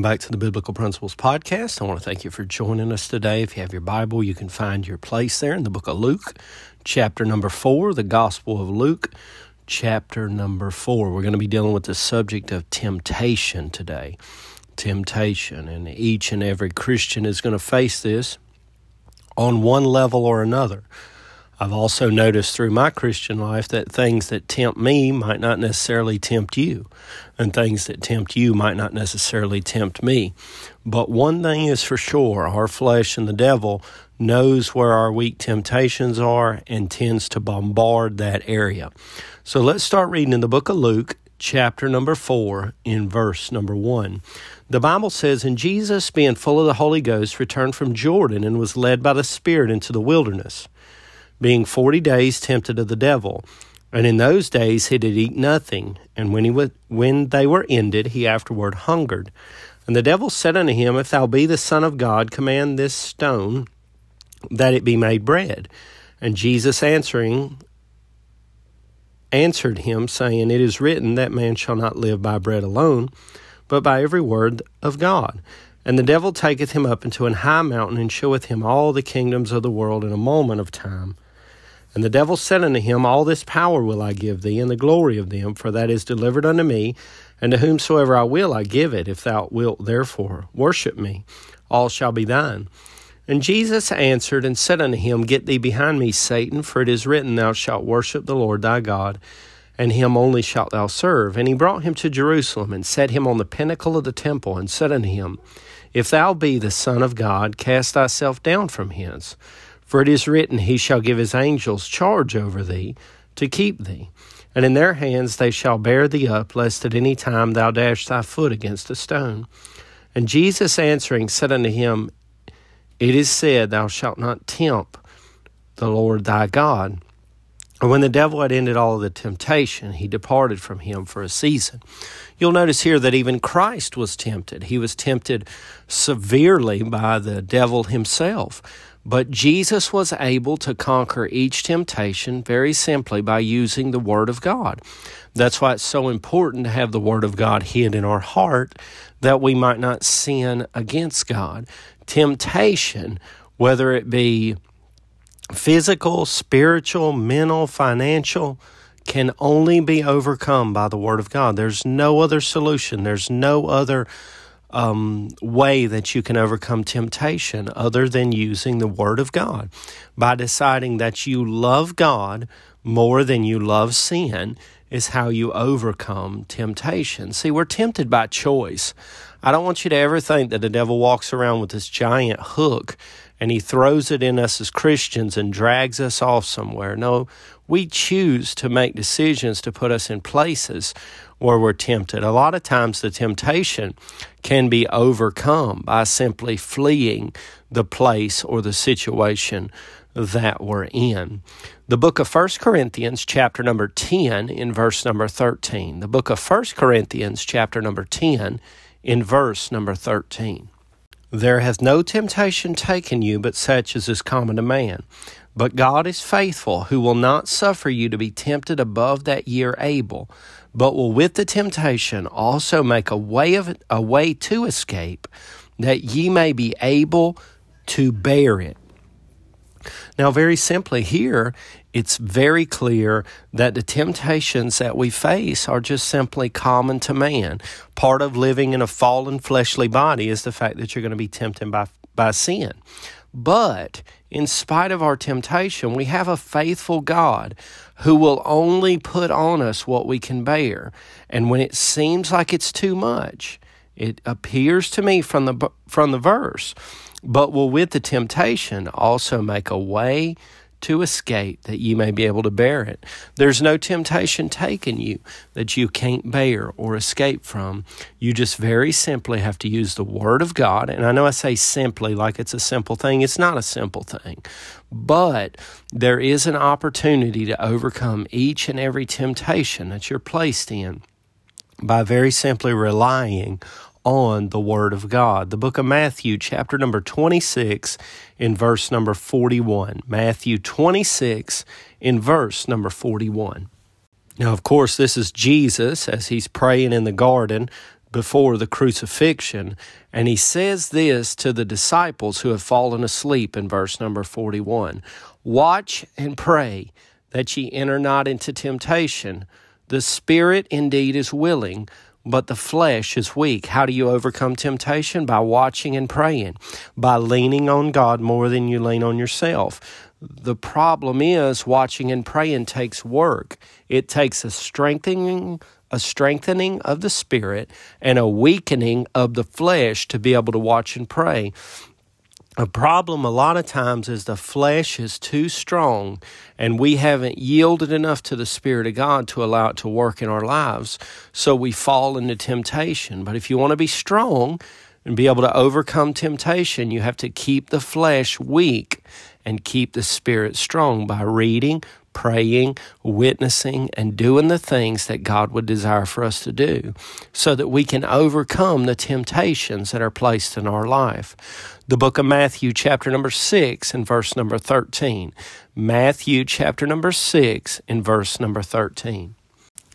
Welcome back to the Biblical Principles Podcast. I want to thank you for joining us today. If you have your Bible, you can find your place there in the book of Luke, chapter number four, the Gospel of Luke, chapter number four. We're going to be dealing with the subject of temptation today. Temptation. And each and every Christian is going to face this on one level or another. I've also noticed through my Christian life that things that tempt me might not necessarily tempt you, and things that tempt you might not necessarily tempt me. But one thing is for sure our flesh and the devil knows where our weak temptations are and tends to bombard that area. So let's start reading in the book of Luke, chapter number 4, in verse number 1. The Bible says, And Jesus, being full of the Holy Ghost, returned from Jordan and was led by the Spirit into the wilderness being forty days tempted of the devil. And in those days he did eat nothing, and when he w- when they were ended, he afterward hungered. And the devil said unto him, If thou be the Son of God, command this stone that it be made bread. And Jesus answering answered him, saying, It is written that man shall not live by bread alone, but by every word of God. And the devil taketh him up into an high mountain, and showeth him all the kingdoms of the world in a moment of time and the devil said unto him, All this power will I give thee, and the glory of them, for that is delivered unto me, and to whomsoever I will I give it. If thou wilt therefore worship me, all shall be thine. And Jesus answered and said unto him, Get thee behind me, Satan, for it is written, Thou shalt worship the Lord thy God, and him only shalt thou serve. And he brought him to Jerusalem, and set him on the pinnacle of the temple, and said unto him, If thou be the Son of God, cast thyself down from hence. For it is written, He shall give His angels charge over thee to keep thee, and in their hands they shall bear thee up, lest at any time thou dash thy foot against a stone. And Jesus answering said unto him, It is said, Thou shalt not tempt the Lord thy God. And when the devil had ended all the temptation, he departed from him for a season. You'll notice here that even Christ was tempted. He was tempted severely by the devil himself. But Jesus was able to conquer each temptation very simply by using the Word of God. That's why it's so important to have the Word of God hid in our heart that we might not sin against God. Temptation, whether it be physical, spiritual, mental, financial, can only be overcome by the Word of God. There's no other solution, there's no other um, way that you can overcome temptation other than using the Word of God. By deciding that you love God more than you love sin is how you overcome temptation. See, we're tempted by choice. I don't want you to ever think that the devil walks around with this giant hook and he throws it in us as Christians and drags us off somewhere. No, we choose to make decisions to put us in places where we're tempted. A lot of times the temptation can be overcome by simply fleeing the place or the situation that we're in. The book of 1 Corinthians chapter number 10 in verse number 13. The book of 1 Corinthians chapter number 10 in verse number 13. There hath no temptation taken you but such as is common to man. But God is faithful, who will not suffer you to be tempted above that ye are able, but will with the temptation also make a way of a way to escape, that ye may be able to bear it. Now, very simply, here it's very clear that the temptations that we face are just simply common to man. Part of living in a fallen fleshly body is the fact that you're going to be tempted by, by sin. But in spite of our temptation, we have a faithful God who will only put on us what we can bear. And when it seems like it's too much, it appears to me from the from the verse but will with the temptation also make a way to escape that you may be able to bear it. There's no temptation taken you that you can't bear or escape from. You just very simply have to use the Word of God. And I know I say simply like it's a simple thing, it's not a simple thing. But there is an opportunity to overcome each and every temptation that you're placed in by very simply relying on the Word of God. The book of Matthew, chapter number 26, in verse number 41. Matthew 26, in verse number 41. Now, of course, this is Jesus as he's praying in the garden before the crucifixion. And he says this to the disciples who have fallen asleep in verse number 41 Watch and pray that ye enter not into temptation. The spirit indeed is willing, but the flesh is weak. How do you overcome temptation? By watching and praying, by leaning on God more than you lean on yourself. The problem is watching and praying takes work. It takes a strengthening a strengthening of the spirit and a weakening of the flesh to be able to watch and pray. A problem a lot of times is the flesh is too strong and we haven't yielded enough to the Spirit of God to allow it to work in our lives. So we fall into temptation. But if you want to be strong and be able to overcome temptation, you have to keep the flesh weak and keep the spirit strong by reading, praying, witnessing, and doing the things that God would desire for us to do so that we can overcome the temptations that are placed in our life. The book of Matthew, chapter number 6, and verse number 13. Matthew, chapter number 6, and verse number 13.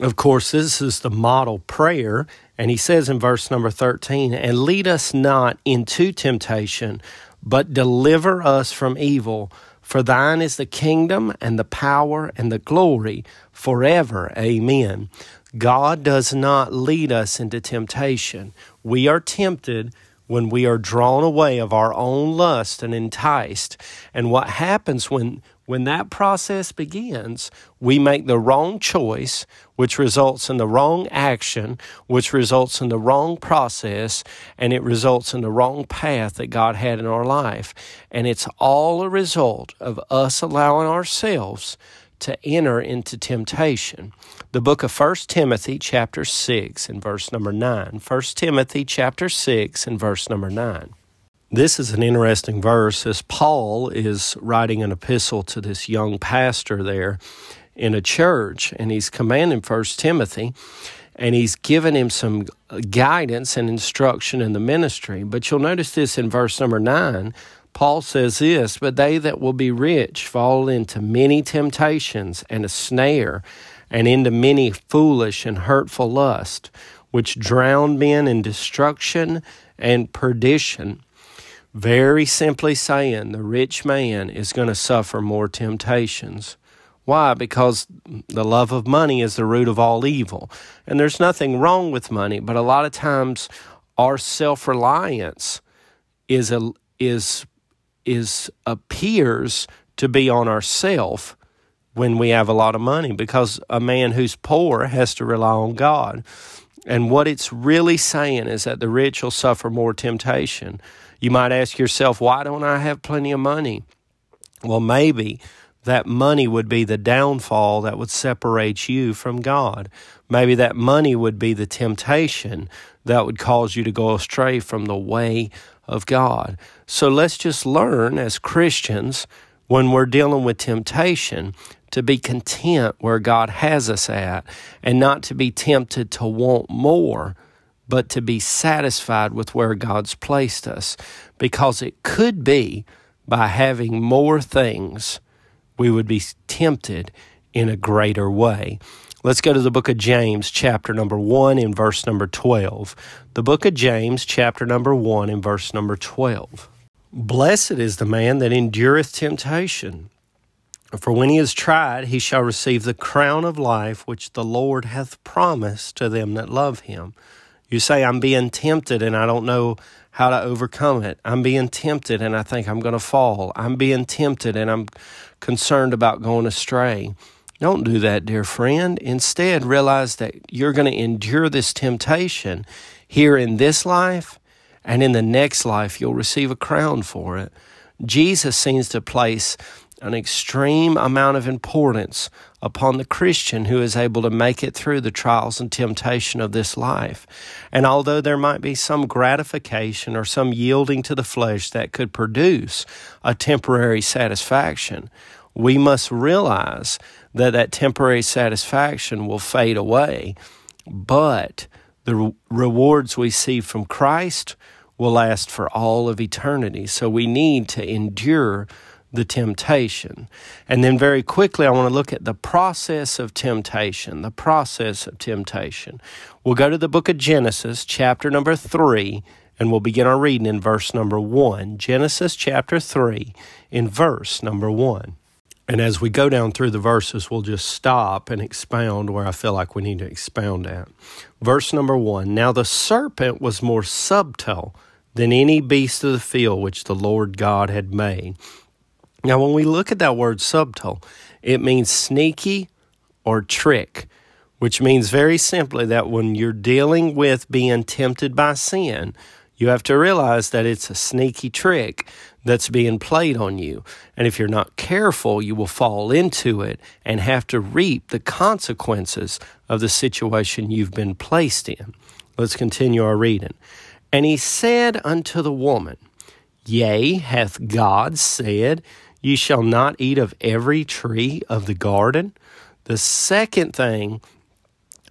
Of course, this is the model prayer, and he says in verse number 13, And lead us not into temptation, but deliver us from evil. For thine is the kingdom and the power and the glory forever. Amen. God does not lead us into temptation. We are tempted when we are drawn away of our own lust and enticed. And what happens when when that process begins, we make the wrong choice, which results in the wrong action, which results in the wrong process, and it results in the wrong path that God had in our life. And it's all a result of us allowing ourselves to enter into temptation. The book of 1 Timothy chapter 6 and verse number 9. 1 Timothy chapter 6 and verse number 9. This is an interesting verse as Paul is writing an epistle to this young pastor there in a church, and he's commanding First Timothy, and he's given him some guidance and instruction in the ministry. But you'll notice this in verse number nine. Paul says this, but they that will be rich fall into many temptations and a snare, and into many foolish and hurtful lust, which drown men in destruction and perdition. Very simply saying, the rich man is going to suffer more temptations. Why? Because the love of money is the root of all evil. And there's nothing wrong with money, but a lot of times our self reliance is a is is appears to be on ourself when we have a lot of money because a man who's poor has to rely on God. And what it's really saying is that the rich will suffer more temptation. You might ask yourself, why don't I have plenty of money? Well, maybe that money would be the downfall that would separate you from God. Maybe that money would be the temptation that would cause you to go astray from the way of God. So let's just learn as Christians when we're dealing with temptation to be content where God has us at and not to be tempted to want more but to be satisfied with where God's placed us. Because it could be by having more things, we would be tempted in a greater way. Let's go to the book of James, chapter number 1, in verse number 12. The book of James, chapter number 1, in verse number 12. Blessed is the man that endureth temptation. For when he is tried, he shall receive the crown of life which the Lord hath promised to them that love him. You say, I'm being tempted and I don't know how to overcome it. I'm being tempted and I think I'm going to fall. I'm being tempted and I'm concerned about going astray. Don't do that, dear friend. Instead, realize that you're going to endure this temptation here in this life, and in the next life, you'll receive a crown for it. Jesus seems to place an extreme amount of importance upon the Christian who is able to make it through the trials and temptation of this life. And although there might be some gratification or some yielding to the flesh that could produce a temporary satisfaction, we must realize that that temporary satisfaction will fade away, but the rewards we see from Christ will last for all of eternity. So we need to endure the temptation. And then, very quickly, I want to look at the process of temptation. The process of temptation. We'll go to the book of Genesis, chapter number three, and we'll begin our reading in verse number one. Genesis chapter three, in verse number one. And as we go down through the verses, we'll just stop and expound where I feel like we need to expound at. Verse number one Now the serpent was more subtle than any beast of the field which the Lord God had made. Now, when we look at that word subtle, it means sneaky or trick, which means very simply that when you're dealing with being tempted by sin, you have to realize that it's a sneaky trick that's being played on you. And if you're not careful, you will fall into it and have to reap the consequences of the situation you've been placed in. Let's continue our reading. And he said unto the woman, Yea, hath God said, Ye shall not eat of every tree of the garden? The second thing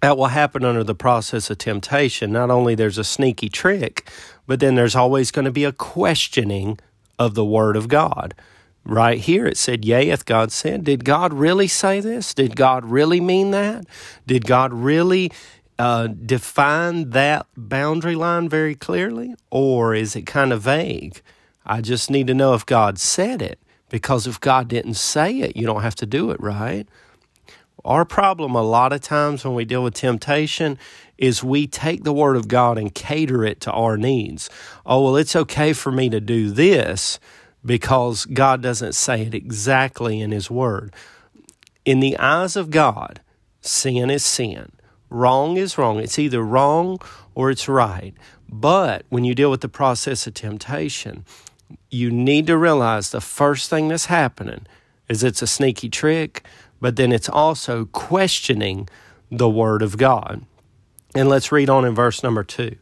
that will happen under the process of temptation, not only there's a sneaky trick, but then there's always going to be a questioning of the Word of God. Right here it said, Yea, hath God said. Did God really say this? Did God really mean that? Did God really uh, define that boundary line very clearly? Or is it kind of vague? I just need to know if God said it, because if God didn't say it, you don't have to do it, right? Our problem a lot of times when we deal with temptation is we take the Word of God and cater it to our needs. Oh, well, it's okay for me to do this because God doesn't say it exactly in His Word. In the eyes of God, sin is sin. Wrong is wrong. It's either wrong or it's right. But when you deal with the process of temptation, you need to realize the first thing that's happening is it's a sneaky trick, but then it's also questioning the Word of God. And let's read on in verse number two.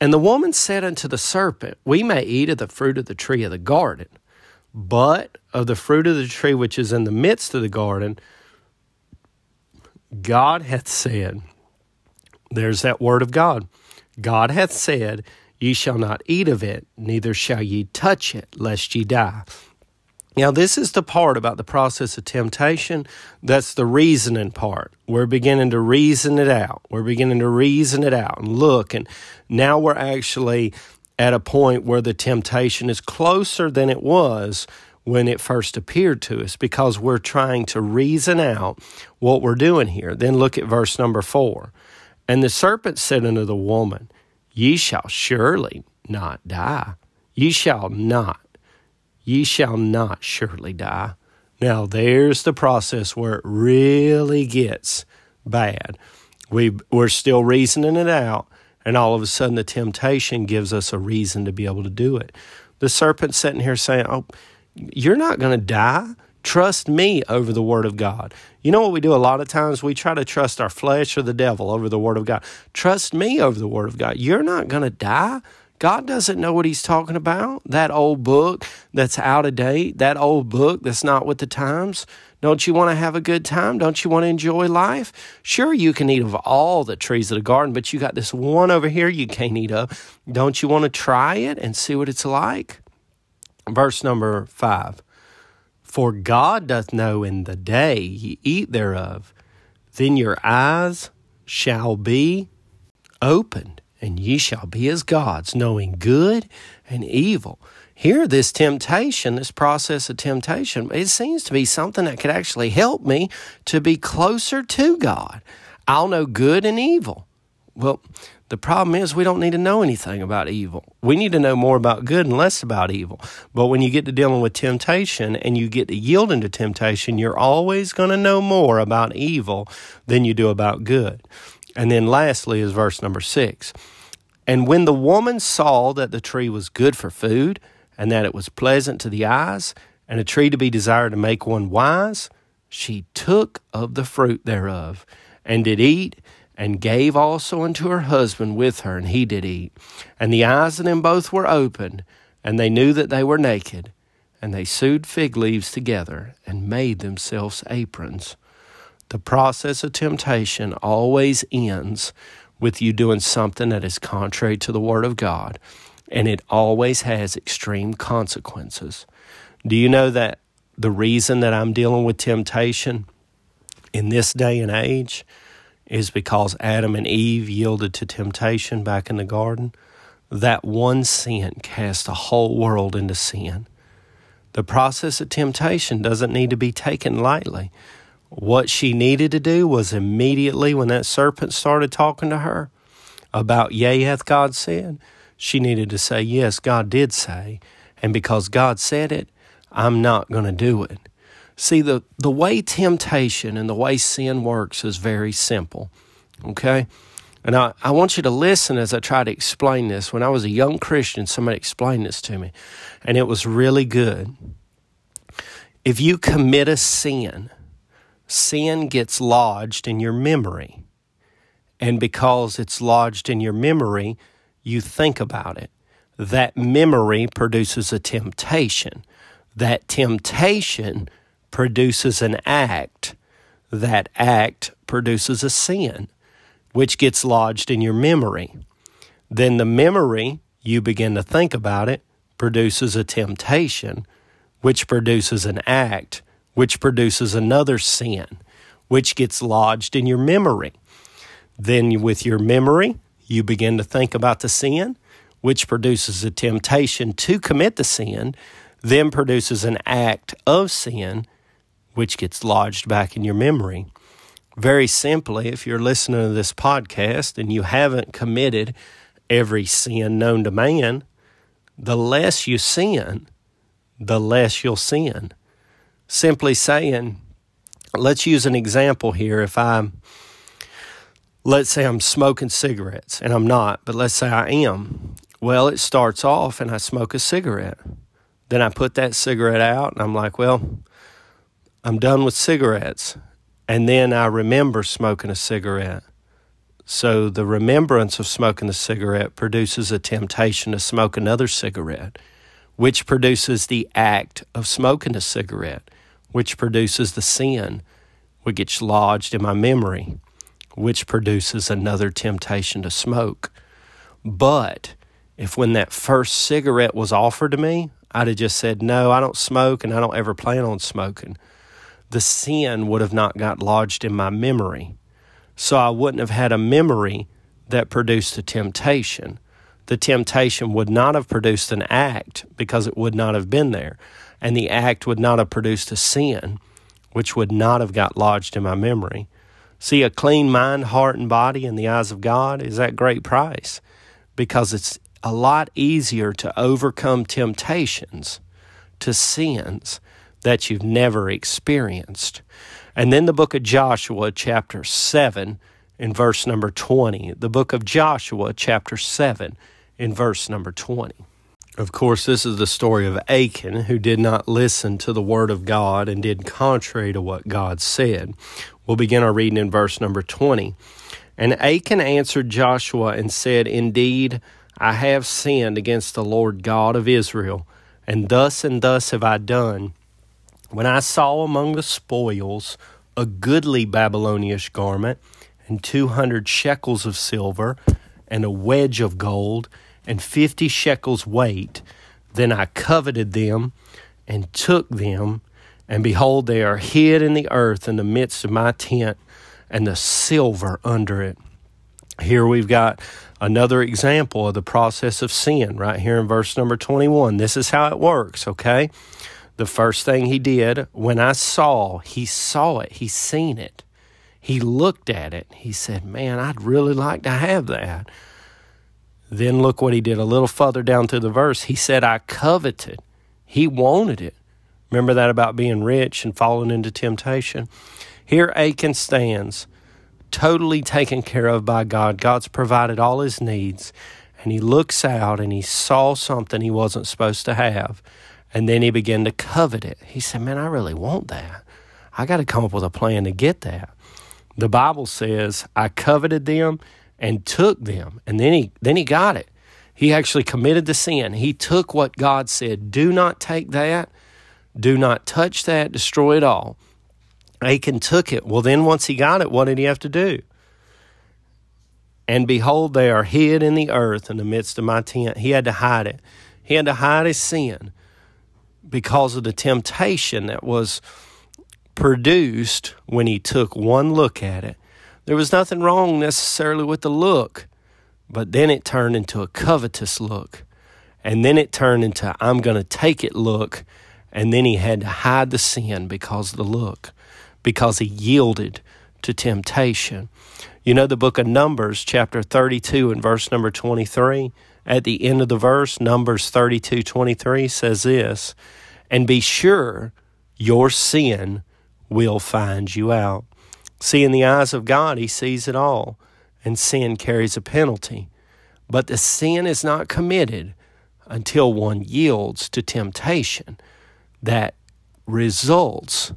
And the woman said unto the serpent, We may eat of the fruit of the tree of the garden, but of the fruit of the tree which is in the midst of the garden, God hath said, There's that word of God. God hath said, Ye shall not eat of it, neither shall ye touch it, lest ye die. Now, this is the part about the process of temptation. That's the reasoning part. We're beginning to reason it out. We're beginning to reason it out and look. And now we're actually at a point where the temptation is closer than it was when it first appeared to us because we're trying to reason out what we're doing here. Then look at verse number four. And the serpent said unto the woman, Ye shall surely not die. Ye shall not Ye shall not surely die. Now, there's the process where it really gets bad. We, we're still reasoning it out, and all of a sudden the temptation gives us a reason to be able to do it. The serpent's sitting here saying, Oh, you're not going to die. Trust me over the Word of God. You know what we do a lot of times? We try to trust our flesh or the devil over the Word of God. Trust me over the Word of God. You're not going to die. God doesn't know what he's talking about. That old book that's out of date, that old book that's not with the times. Don't you want to have a good time? Don't you want to enjoy life? Sure, you can eat of all the trees of the garden, but you got this one over here you can't eat of. Don't you want to try it and see what it's like? Verse number five For God doth know in the day ye eat thereof, then your eyes shall be opened and ye shall be as gods, knowing good and evil. Here, this temptation, this process of temptation, it seems to be something that could actually help me to be closer to God. I'll know good and evil. Well, the problem is we don't need to know anything about evil. We need to know more about good and less about evil. But when you get to dealing with temptation and you get to yielding to temptation, you're always going to know more about evil than you do about good. And then lastly is verse number six. And when the woman saw that the tree was good for food, and that it was pleasant to the eyes, and a tree to be desired to make one wise, she took of the fruit thereof, and did eat, and gave also unto her husband with her, and he did eat. And the eyes of them both were opened, and they knew that they were naked. And they sewed fig leaves together, and made themselves aprons. The process of temptation always ends with you doing something that is contrary to the Word of God, and it always has extreme consequences. Do you know that the reason that I'm dealing with temptation in this day and age is because Adam and Eve yielded to temptation back in the garden. That one sin cast the whole world into sin. The process of temptation doesn't need to be taken lightly. What she needed to do was immediately when that serpent started talking to her about, Yea, hath God said, she needed to say, Yes, God did say. And because God said it, I'm not going to do it. See, the, the way temptation and the way sin works is very simple. Okay? And I, I want you to listen as I try to explain this. When I was a young Christian, somebody explained this to me, and it was really good. If you commit a sin, sin gets lodged in your memory. And because it's lodged in your memory, you think about it. That memory produces a temptation. That temptation produces an act. That act produces a sin which gets lodged in your memory. Then the memory, you begin to think about it, produces a temptation, which produces an act, which produces another sin, which gets lodged in your memory. Then, with your memory, you begin to think about the sin, which produces a temptation to commit the sin, then produces an act of sin, which gets lodged back in your memory. Very simply, if you're listening to this podcast and you haven't committed every sin known to man, the less you sin, the less you'll sin. Simply saying, let's use an example here. If I'm, let's say I'm smoking cigarettes, and I'm not, but let's say I am. Well, it starts off and I smoke a cigarette. Then I put that cigarette out and I'm like, well, I'm done with cigarettes. And then I remember smoking a cigarette. So the remembrance of smoking the cigarette produces a temptation to smoke another cigarette, which produces the act of smoking a cigarette, which produces the sin, which gets lodged in my memory, which produces another temptation to smoke. But if when that first cigarette was offered to me, I'd have just said, No, I don't smoke and I don't ever plan on smoking the sin would have not got lodged in my memory. So I wouldn't have had a memory that produced a temptation. The temptation would not have produced an act because it would not have been there. And the act would not have produced a sin, which would not have got lodged in my memory. See, a clean mind, heart, and body in the eyes of God is that great price because it's a lot easier to overcome temptations to sins that you've never experienced. And then the book of Joshua, chapter 7, in verse number 20. The book of Joshua, chapter 7, in verse number 20. Of course, this is the story of Achan, who did not listen to the word of God and did contrary to what God said. We'll begin our reading in verse number 20. And Achan answered Joshua and said, Indeed, I have sinned against the Lord God of Israel, and thus and thus have I done. When I saw among the spoils a goodly Babylonish garment, and two hundred shekels of silver, and a wedge of gold, and fifty shekels weight, then I coveted them, and took them, and behold, they are hid in the earth in the midst of my tent, and the silver under it. Here we've got another example of the process of sin right here in verse number 21. This is how it works, okay? The first thing he did when I saw, he saw it, he seen it. He looked at it. He said, Man, I'd really like to have that. Then look what he did a little further down through the verse. He said, I coveted. He wanted it. Remember that about being rich and falling into temptation? Here Achan stands, totally taken care of by God. God's provided all his needs. And he looks out and he saw something he wasn't supposed to have. And then he began to covet it. He said, Man, I really want that. I got to come up with a plan to get that. The Bible says, I coveted them and took them. And then he then he got it. He actually committed the sin. He took what God said, do not take that, do not touch that, destroy it all. Achan took it. Well, then once he got it, what did he have to do? And behold, they are hid in the earth in the midst of my tent. He had to hide it. He had to hide his sin because of the temptation that was produced when he took one look at it. There was nothing wrong necessarily with the look, but then it turned into a covetous look. And then it turned into, I'm going to take it look. And then he had to hide the sin because of the look, because he yielded to temptation. You know, the book of Numbers, chapter 32, and verse number 23, at the end of the verse, Numbers 32 23 says this, and be sure your sin will find you out. See, in the eyes of God, He sees it all, and sin carries a penalty. But the sin is not committed until one yields to temptation that results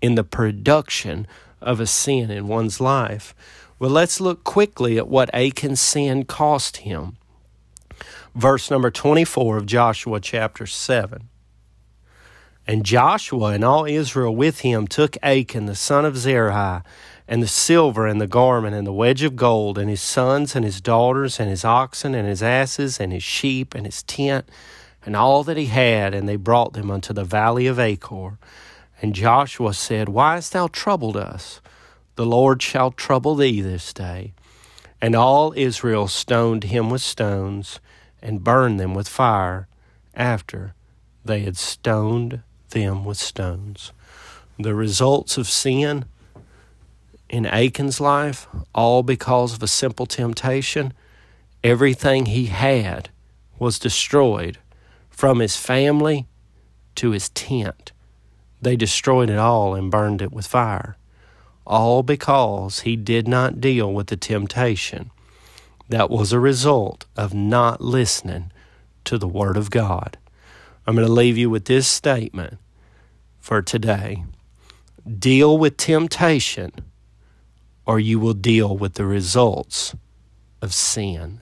in the production of a sin in one's life. Well, let's look quickly at what Achan's sin cost him. Verse number 24 of Joshua chapter 7. And Joshua and all Israel with him took Achan the son of Zerah, and the silver and the garment and the wedge of gold, and his sons and his daughters, and his oxen and his asses, and his sheep and his tent, and all that he had, and they brought them unto the valley of Achor. And Joshua said, Why hast thou troubled us? The Lord shall trouble thee this day. And all Israel stoned him with stones, and burned them with fire, after they had stoned them with stones. The results of sin in Achan's life, all because of a simple temptation, everything he had was destroyed from his family to his tent. They destroyed it all and burned it with fire, all because he did not deal with the temptation that was a result of not listening to the Word of God. I'm going to leave you with this statement for today deal with temptation, or you will deal with the results of sin.